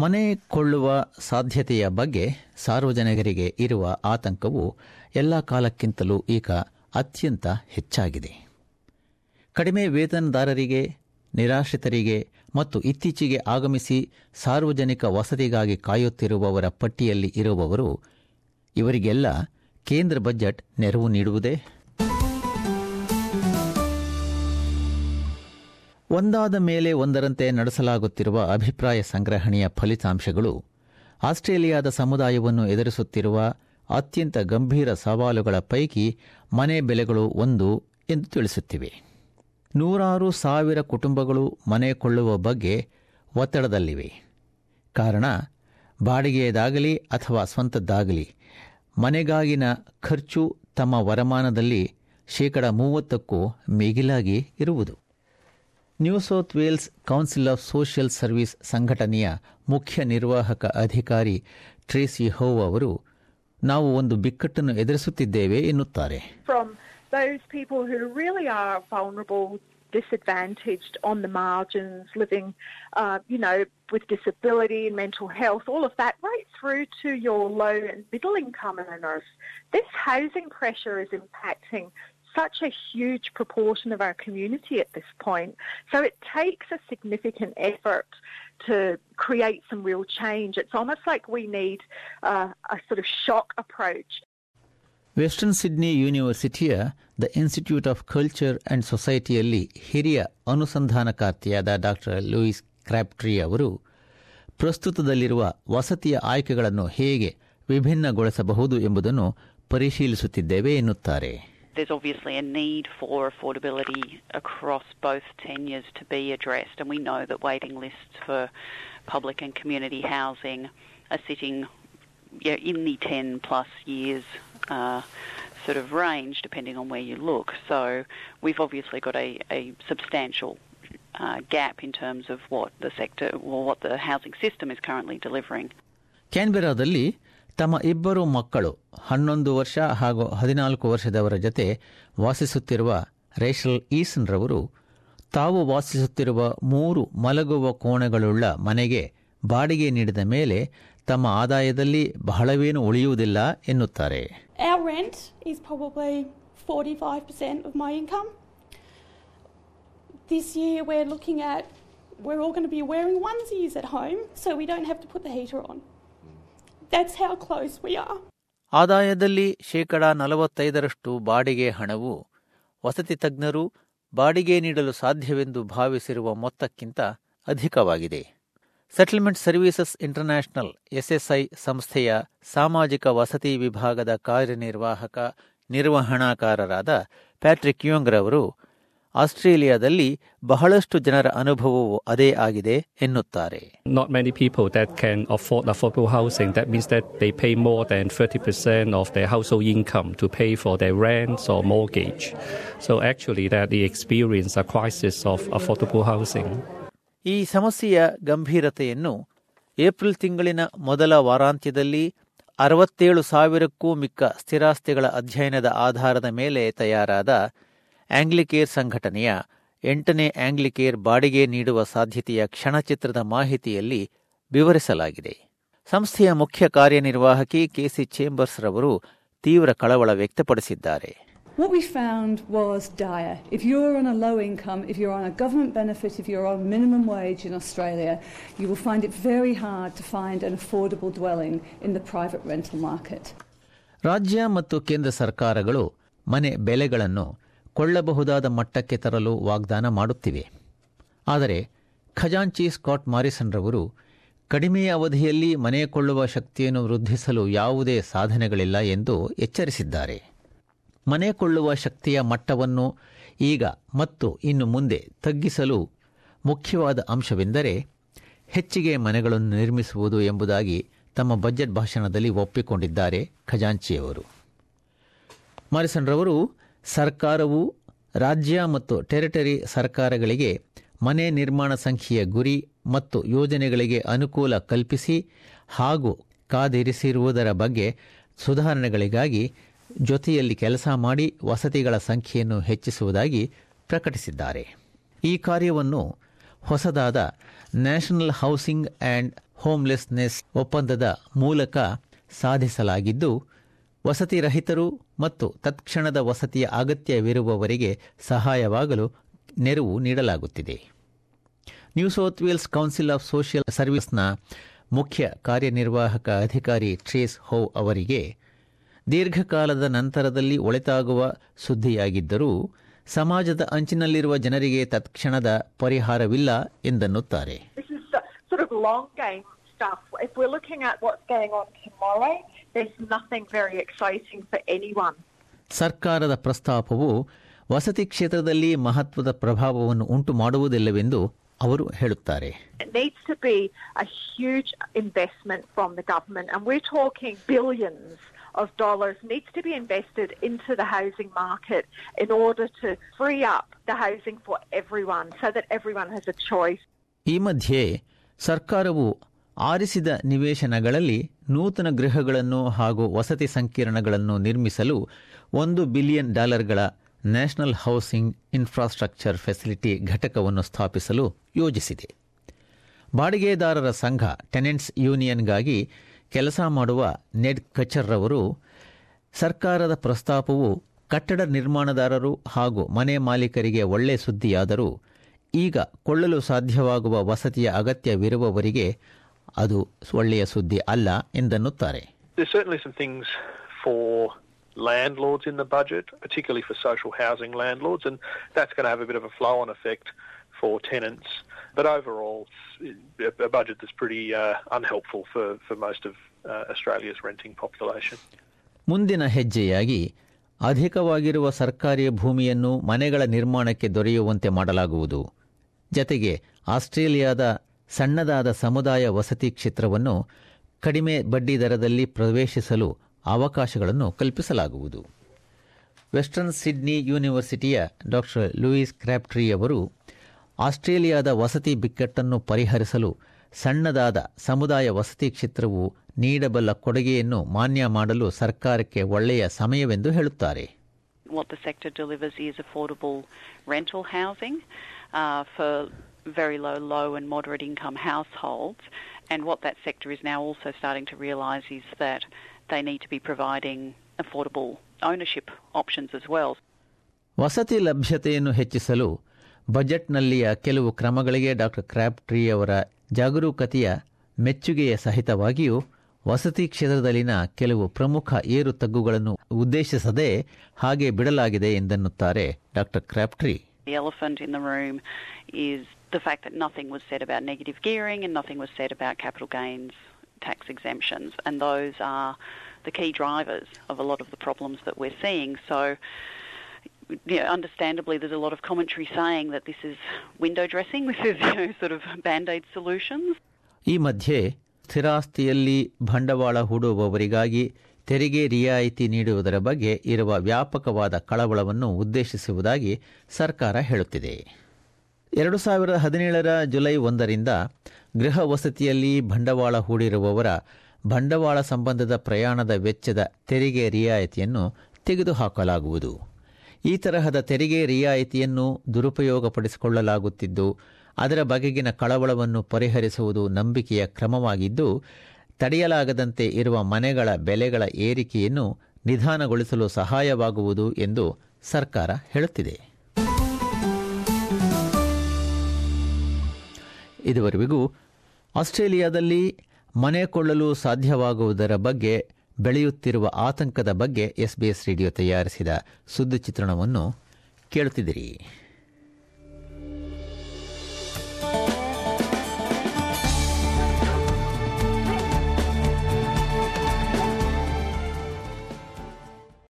ಮನೆ ಕೊಳ್ಳುವ ಸಾಧ್ಯತೆಯ ಬಗ್ಗೆ ಸಾರ್ವಜನಿಕರಿಗೆ ಇರುವ ಆತಂಕವು ಎಲ್ಲ ಕಾಲಕ್ಕಿಂತಲೂ ಈಗ ಅತ್ಯಂತ ಹೆಚ್ಚಾಗಿದೆ. ಕಡಿಮೆ ವೇತನದಾರರಿಗೆ, ನಿರಾಶ್ರಿತರಿಗೆ ಮತ್ತು ಇತ್ತೀಚೆಗೆ ಆಗಮಿಸಿ ಸಾರ್ವಜನಿಕ ವಸತಿಗಾಗಿ ಕಾಯುತ್ತಿರುವವರ ಪಟ್ಟಿಯಲ್ಲಿ ಇರುವವರು, ಇವರಿಗೆಲ್ಲ ಕೇಂದ್ರ ಬಜೆಟ್ ನೆರವು ನೀಡುವುದೇ ಒಂದಾದ ಮೇಲೆ ಒಂದರಂತೆ ನಡೆಸಲಾಗುತ್ತಿರುವ ಅಭಿಪ್ರಾಯ ಸಂಗ್ರಹಣೆಯ ಫಲಿತಾಂಶಗಳು, ಆಸ್ಟ್ರೇಲಿಯಾದ ಸಮುದಾಯವನ್ನು ಎದುರಿಸುತ್ತಿರುವ ಅತ್ಯಂತ ಗಂಭೀರ ಸವಾಲುಗಳ ಪೈಕಿ ಮನೆ ಬೆಲೆಗಳು ಒಂದು ಎಂದು ತಿಳಿಸುತ್ತಿವೆ. ನೂರಾರು ಸಾವಿರ ಕುಟುಂಬಗಳು ಮನೆ ಕೊಳ್ಳುವ ಬಗ್ಗೆ ಒತ್ತಡದಲ್ಲಿವೆ. ಕಾರಣ ಬಾಡಿಗೆಯದಾಗಲಿ ಅಥವಾ ಸ್ವಂತದ್ದಾಗಲಿ, ಮನೆಗಾಗಿನ ಖರ್ಚು ತಮ್ಮ ವರಮಾನದಲ್ಲಿ ಶೇಕಡ ಮೂವತ್ತಕ್ಕೂ ಮಿಗಿಲಾಗಿ ಇರುವುದು. New South Wales Council of Social Service ಸಂಘಟನೆಯ ಮುಖ್ಯ ನಿರ್ವಾಹಕ ಅಧಿಕಾರಿ ಟ್ರೇಸಿ ಹೋ ಅವರು ನಾವು ಒಂದು ಬಿಕ್ಕಟ್ಟನ್ನು ಎದುರಿಸುತ್ತಿದ್ದೇವೆ ಎನ್ನುತ್ತಾರೆ from those people who really are vulnerable, disadvantaged on the margins, living, uh, you know, with disability and mental health, all of that, right through to your low and middle income earners. This housing pressure is impacting such a huge proportion of our community at this point. So it takes a significant effort to create some real change. It's almost like we need uh, a sort of shock approach Western Sydney ಯೂನಿವರ್ಸಿಟಿಯ the Institute of Culture and ಸೊಸೈಟಿಯಲ್ಲಿ ಹಿರಿಯ ಅನುಸಂಧಾನಕಾರ್ತಿಯಾದ doctor Louise Crabtree ಅವರು ಪ್ರಸ್ತುತದಲ್ಲಿರುವ ವಸತಿಯ ಆಯ್ಕೆಗಳನ್ನು ಹೇಗೆ ವಿಭಿನ್ನಗೊಳಿಸಬಹುದು ಎಂಬುದನ್ನು ಪರಿಶೀಲಿಸುತ್ತಿದ್ದೇವೆ ಎನ್ನುತ್ತಾರೆ There's obviously a need for affordability across both tenures to be addressed, and we know that waiting lists for public and community housing are sitting yeah, in the 10 plus years uh, sort of range, depending on where you look. So we've obviously got a, a substantial uh, gap in terms of what the sector or what the housing system is currently delivering. ಕ್ಯಾನ್ಬೆರಾದಲ್ಲಿ ತಮ್ಮ ಇಬ್ಬರು ಮಕ್ಕಳು ಹನ್ನೊಂದು ವರ್ಷ ಹಾಗೂ ಹದಿನಾಲ್ಕು ವರ್ಷದವರ ಜತೆ ವಾಸಿಸುತ್ತಿರುವ ರೇಷಲ್ ಈಸನ್ ರವರು ತಾವು ವಾಸಿಸುತ್ತಿರುವ ಮೂರು ಮಲಗುವ ಕೋಣೆಗಳುಳ್ಳ ಮನೆಗೆ ಬಾಡಿಗೆ ನೀಡಿದ ಮೇಲೆ ತಮ್ಮ ಆದಾಯದಲ್ಲಿ ಬಹಳವೇನು ಉಳಿಯುವುದಿಲ್ಲ ಎನ್ನುತ್ತಾರೆ Our rent is probably 45% of my income. This year we're looking at, we're all going to be wearing onesies at home so we don't have to put the heater on. That's how close we are. ಆದಾಯದಲ್ಲಿ ಶೇಕಡ ನಲವತ್ತೈದರಷ್ಟು ಬಾಡಿಗೆ ಹಣವು ವಸತಿ ತಜ್ಞರು ಬಾಡಿಗೆ ನೀಡಲು ಸಾಧ್ಯವೆಂದು ಭಾವಿಸಿರುವ ಮೊತ್ತಕ್ಕಿಂತ ಅಧಿಕವಾಗಿದೆ ಸೆಟಲ್ಮೆಂಟ್ ಸರ್ವೀಸಸ್ ಇಂಟರ್ನ್ಯಾಷನಲ್ ಎಸ್ಎಸ್ಐ ಸಂಸ್ಥೆಯ ಸಾಮಾಜಿಕ ವಸತಿ ವಿಭಾಗದ ಕಾರ್ಯನಿರ್ವಾಹಕ ನಿರ್ವಹಣಾಕಾರರಾದ ಪ್ಯಾಟ್ರಿಕ್ ಯುಂಗ್ ರವರು ಆಸ್ಟ್ರೇಲಿಯಾದಲ್ಲಿ ಬಹಳಷ್ಟು ಜನರ ಅನುಭವವು ಅದೇ ಆಗಿದೆ ಎನ್ನುತ್ತಾರೆ not Not many people that can afford affordable housing. That means that they pay more than 30% of their household income to pay for their rent or mortgage. So actually that the experience a crisis of affordable housing ಈ ಸಮಸ್ಯೆಯ ಗಂಭೀರತೆಯನ್ನು April ತಿಂಗಳಿನ ಮೊದಲ ವಾರಾಂತ್ಯದಲ್ಲಿ ಅರವತ್ತೇಳು ಸಾವಿರಕ್ಕೂ ಮಿಕ್ಕ ಸ್ಥಿರಾಸ್ತಿಗಳ ಅಧ್ಯಯನದ ಆಧಾರದ ಮೇಲೆ ತಯಾರಾದ ಆಂಗ್ಲಿಕೇರ್ ಸಂಘಟನೆಯ ಎಂಟನೇ ಆಂಗ್ಲಿಕೇರ್ ಬಾಡಿಗೆ ನೀಡುವ ಸಾಧ್ಯತೆಯ ಕ್ಷಣಚಿತ್ರದ ಮಾಹಿತಿಯಲ್ಲಿ ವಿವರಿಸಲಾಗಿದೆ ಸಂಸ್ಥೆಯ ಮುಖ್ಯ ಕಾರ್ಯನಿರ್ವಾಹಕಿ ಕೆಸಿ ಚೇಂಬರ್ಸ್ ರವರು ತೀವ್ರ ಕಳವಳ ವ್ಯಕ್ತಪಡಿಸಿದ್ದಾರೆ What we found was dire. If you're on a low income, if you're on a government benefit, if you're on minimum wage in Australia, you will find it very hard to find an affordable dwelling in the private rental market. ರಾಜ್ಯ ಮತ್ತು ಕೇಂದ್ರ ಸರ್ಕಾರಗಳು ಮನೆ ಬೆಲೆಗಳನ್ನು ಕೊಳ್ಳಬಹುದಾದ ಮಟ್ಟಕ್ಕೆ ತರಲು ವಾಗ್ದಾನ ಮಾಡುತ್ತಿವೆ. ಆದರೆ ಖಜಾಂಚಿ ಸ್ಕಾಟ್ ಮಾರಿಸನ್ರವರು ಕಡಿಮೆ ಅವಧಿಯಲ್ಲಿ ಮನೆ ಕೊಳ್ಳುವ ಶಕ್ತಿಯನ್ನು ವೃದ್ಧಿಸಲು ಯಾವುದೇ ಸಾಧನೆಗಳಿಲ್ಲ ಎಂದು ಎಚ್ಚರಿಸಿದ್ದಾರೆ. ಮನೆ ಕೊಳ್ಳುವ ಶಕ್ತಿಯ ಮಟ್ಟವನ್ನು ಈಗ ಮತ್ತು ಇನ್ನು ಮುಂದೆ ತಗ್ಗಿಸಲು ಮುಖ್ಯವಾದ ಅಂಶವೆಂದರೆ ಹೆಚ್ಚಿಗೆ ಮನೆಗಳನ್ನು ನಿರ್ಮಿಸುವುದು ಎಂಬುದಾಗಿ ತಮ್ಮ ಬಜೆಟ್ ಭಾಷಣದಲ್ಲಿ ಒಪ್ಪಿಕೊಂಡಿದ್ದಾರೆ ಖಜಾಂಚಿಯವರು. ಮಾರಿಸನ್ ರವರು ಸರ್ಕಾರವು ರಾಜ್ಯ ಮತ್ತು ಟೆರಿಟರಿ ಸರ್ಕಾರಗಳಿಗೆ ಮನೆ ನಿರ್ಮಾಣ ಸಂಖ್ಯೆಯ ಗುರಿ ಮತ್ತು ಯೋಜನೆಗಳಿಗೆ ಅನುಕೂಲ ಕಲ್ಪಿಸಿ ಹಾಗೂ ಕಾದಿರಿಸಿರುವುದರ ಬಗ್ಗೆ ಸುಧಾರಣೆಗಳಿಗಾಗಿ ಜೊತೆಯಲ್ಲಿ ಕೆಲಸ ಮಾಡಿ ವಸತಿಗಳ ಸಂಖ್ಯೆಯನ್ನು ಹೆಚ್ಚಿಸುವುದಾಗಿ ಪ್ರಕಟಿಸಿದ್ದಾರೆ. ಈ ಕಾರ್ಯವನ್ನು ಹೊಸದಾದ ನ್ಯಾಷನಲ್ ಹೌಸಿಂಗ್ ಆ್ಯಂಡ್ ಹೋಮ್ಲೆಸ್ನೆಸ್ ಒಪ್ಪಂದದ ಮೂಲಕ ಸಾಧಿಸಲಾಗಿದ್ದು ವಸತಿ ರಹಿತರು ಮತ್ತು ತತ್ಕ್ಷಣದ ವಸತಿಯ ಅಗತ್ಯವಿರುವವರಿಗೆ ಸಹಾಯವಾಗಲು ನೆರವು ನೀಡಲಾಗುತ್ತಿದೆ. New South Wales Council of Social ಸರ್ವಿಸ್ನ ಮುಖ್ಯ ಕಾರ್ಯನಿರ್ವಾಹಕ ಅಧಿಕಾರಿ ಟ್ರೇಸ್ ಹೌ ಅವರಿಗೆ ದೀರ್ಘಕಾಲದ ನಂತರದಲ್ಲಿ ಒಳಿತಾಗುವ ಸುದ್ದಿಯಾಗಿದ್ದರೂ ಸಮಾಜದ ಅಂಚಿನಲ್ಲಿರುವ ಜನರಿಗೆ ತತ್ಕ್ಷಣದ ಪರಿಹಾರವಿಲ್ಲ ಎಂದನ್ನುತ್ತಾರೆ. This is uh, sort of long game stuff. If we're looking at what's going on tomorrow, there's nothing very exciting for anyone. ಸರ್ಕಾರದ ಪ್ರಸ್ತಾಪವು ವಸತಿ ಕ್ಷೇತ್ರದಲ್ಲಿ ಮಹತ್ವದ ಪ್ರಭಾವವನ್ನು ಉಂಟು ಮಾಡುವುದಿಲ್ಲವೆಂದು ಅವರು ಹೇಳುತ್ತಾರೆ It needs to be a huge investment from the government, and we're talking billions of dollars needs to be invested into the housing market in order to free up the housing for everyone so that everyone has a choice. ಈ ಮಧ್ಯೆ ಸರ್ಕಾರವು ಆರಿಸಿದ ನಿವೇಶನಗಳಲ್ಲಿ ನೂತನ ಗೃಹಗಳನ್ನು ಹಾಗೂ ವಸತಿ ಸಂಕೀರ್ಣಗಳನ್ನು ನಿರ್ಮಿಸಲು ಒಂದು ಬಿಲಿಯನ್ ಡಾಲರ್ಗಳ ನ್ಯಾಷನಲ್ ಹೌಸಿಂಗ್ ಇನ್ಫ್ರಾಸ್ಟ್ರಕ್ಚರ್ ಫೆಸಿಲಿಟಿ ಘಟಕವನ್ನು ಸ್ಥಾಪಿಸಲು ಯೋಜಿಸಿದೆ. ಬಾಡಿಗೆದಾರರ ಸಂಘ ಟೆನೆಂಟ್ಸ್ ಯೂನಿಯನ್ಗಾಗಿ ಕೆಲಸ ಮಾಡುವ ನೆಡ್ ಕಚರ್ ಅವರು ಸರ್ಕಾರದ ಪ್ರಸ್ತಾಪವು ಕಟ್ಟಡ ನಿರ್ಮಾಣದಾರರು ಹಾಗೂ ಮನೆ ಮಾಲೀಕರಿಗೆ ಒಳ್ಳೆ ಸುದ್ದಿಯಾದರೂ ಈಗ ಕೊಳ್ಳಲು ಸಾಧ್ಯವಾಗುವ ವಸತಿಯ ಅಗತ್ಯವಿರುವವರಿಗೆ ಅದು ಒಳ್ಳೆಯ ಸುದ್ದಿ ಅಲ್ಲ ಎಂದನ್ನುತ್ತಾರೆ There's certainly some things for landlords in the budget, particularly for social housing landlords, and that's going to have a bit of a flow-on effect for tenants. But overall, a budget that's pretty uh, unhelpful for, for most of uh, Australia's renting population. ಮುಂದಿನ ಹೆಜ್ಜೆಯಾಗಿ ಅಧಿಕವಾಗಿರುವ ಸರ್ಕಾರಿ ಭೂಮಿಯನ್ನು ಮನೆಗಳ ನಿರ್ಮಾಣಕ್ಕೆ ದೊರೆಯುವಂತೆ ಮಾಡಲಾಗುವುದು ಜತೆಗೆ ಆಸ್ಟ್ರೇಲಿಯಾದ ಸಣ್ಣದಾದ ಸಮುದಾಯ ವಸತಿ ಕ್ಷೇತ್ರವನ್ನು ಕಡಿಮೆ ಬಡ್ಡಿ ದರದಲ್ಲಿ ಪ್ರವೇಶಿಸಲು ಅವಕಾಶಗಳನ್ನು ಕಲ್ಪಿಸಲಾಗುವುದು. ವೆಸ್ಟರ್ನ್ ಸಿಡ್ನಿ ಯೂನಿವರ್ಸಿಟಿಯ ಡಾಕ್ಟರ್ ಲೂಯಿಸ್ ಕ್ರಾಪ್ಟ್ರಿ ಅವರು ಆಸ್ಟ್ರೇಲಿಯಾದ ವಸತಿ ಬಿಕ್ಕಟ್ಟನ್ನು ಪರಿಹರಿಸಲು ಸಣ್ಣದಾದ ಸಮುದಾಯ ವಸತಿ ಕ್ಷೇತ್ರವು ನೀಡಬಲ್ಲ ಕೊಡುಗೆಯನ್ನು ಮಾನ್ಯ ಮಾಡಲು ಸರ್ಕಾರಕ್ಕೆ ಒಳ್ಳೆಯ ಸಮಯವೆಂದು ಹೇಳುತ್ತಾರೆ. What the sector delivers is affordable rental housing uh, for very low, low and moderate income households. And what that sector is now also starting to realise is that they need to be providing affordable ownership options as well. ವಸತಿ ಲಭ್ಯತೆಯನ್ನು ಹೆಚ್ಚಿಸಲು ಬಜೆಟ್ನಲ್ಲಿಯ ಕೆಲವು ಕ್ರಮಗಳಿಗೆ doctor ಕ್ರಾಪ್ಟ್ರಿ ಅವರ ಜಾಗರೂಕತೆಯ ಮೆಚ್ಚುಗೆಯ ಸಹಿತವಾಗಿಯೂ ವಸತಿ ಕ್ಷೇತ್ರದಲ್ಲಿನ ಕೆಲವು ಪ್ರಮುಖ ಏರು ತಗ್ಗುಗಳನ್ನು ಉದ್ದೇಶಿಸದೆ ಹಾಗೆ ಬಿಡಲಾಗಿದೆ ಎಂದನ್ನುತ್ತಾರೆ doctor Crabtree The elephant in the room is the fact that nothing was said about negative gearing and nothing was said about capital gains tax exemptions. And those are the key drivers of a lot of the problems that we're seeing. So, you know, understandably, there's a lot of commentary saying that this is window dressing, this is you know, sort of band aid solutions. ಈ ಮಧ್ಯೆ ಸ್ಥಿರಾಸ್ತಿಯಲ್ಲಿ ಬಂಡವಾಳ ಹೂಡುವವರಿಗಾಗಿ ತೆರಿಗೆ ರಿಯಾಯಿತಿ ನೀಡುವುದರ ಬಗ್ಗೆ ಇರುವ ವ್ಯಾಪಕವಾದ ಕಳವಳವನ್ನು ಉದ್ದೇಶಿಸುವುದಾಗಿ ಸರ್ಕಾರ ಹೇಳುತ್ತಿದೆ ಎರಡು ಸಾವಿರದ ಹದಿನೇಳರ ಜುಲೈ ಒಂದರಿಂದ ಗೃಹ ವಸತಿಯಲ್ಲಿ ಬಂಡವಾಳ ಹೂಡಿರುವವರ ಬಂಡವಾಳ ಸಂಬಂಧದ ಪ್ರಯಾಣದ ವೆಚ್ಚದ ತೆರಿಗೆ ರಿಯಾಯಿತಿಯನ್ನು ತೆಗೆದುಹಾಕಲಾಗುವುದು. ಈ ತರಹದ ತೆರಿಗೆ ರಿಯಾಯಿತಿಯನ್ನು ದುರುಪಯೋಗಪಡಿಸಿಕೊಳ್ಳಲಾಗುತ್ತಿದ್ದು, ಅದರ ಬಗೆಗಿನ ಕಳವಳವನ್ನು ಪರಿಹರಿಸುವುದು ನಂಬಿಕೆಯ ಕ್ರಮವಾಗಿದ್ದು, ತಡೆಯಲಾಗದಂತೆ ಇರುವ ಮನೆಗಳ ಬೆಲೆಗಳ ಏರಿಕೆಯನ್ನು ನಿಧಾನಗೊಳಿಸಲು ಸಹಾಯವಾಗುವುದು ಎಂದು ಸರ್ಕಾರ ಹೇಳುತ್ತಿದೆ. ಇದುವರೆಗೂ ಆಸ್ಟ್ರೇಲಿಯಾದಲ್ಲಿ ಮನೆ ಕೊಳ್ಳಲು ಸಾಧ್ಯವಾಗುವುದರ ಬಗ್ಗೆ, ಬೆಳೆಯುತ್ತಿರುವ ಆತಂಕದ ಬಗ್ಗೆ ಎಸ್ಬಿಎಸ್ ರೇಡಿಯೋ ತಯಾರಿಸಿದ ಸುದ್ದಿ ಚಿತ್ರಣವನ್ನು ಕೇಳುತ್ತಿದ್ದೀರಿ.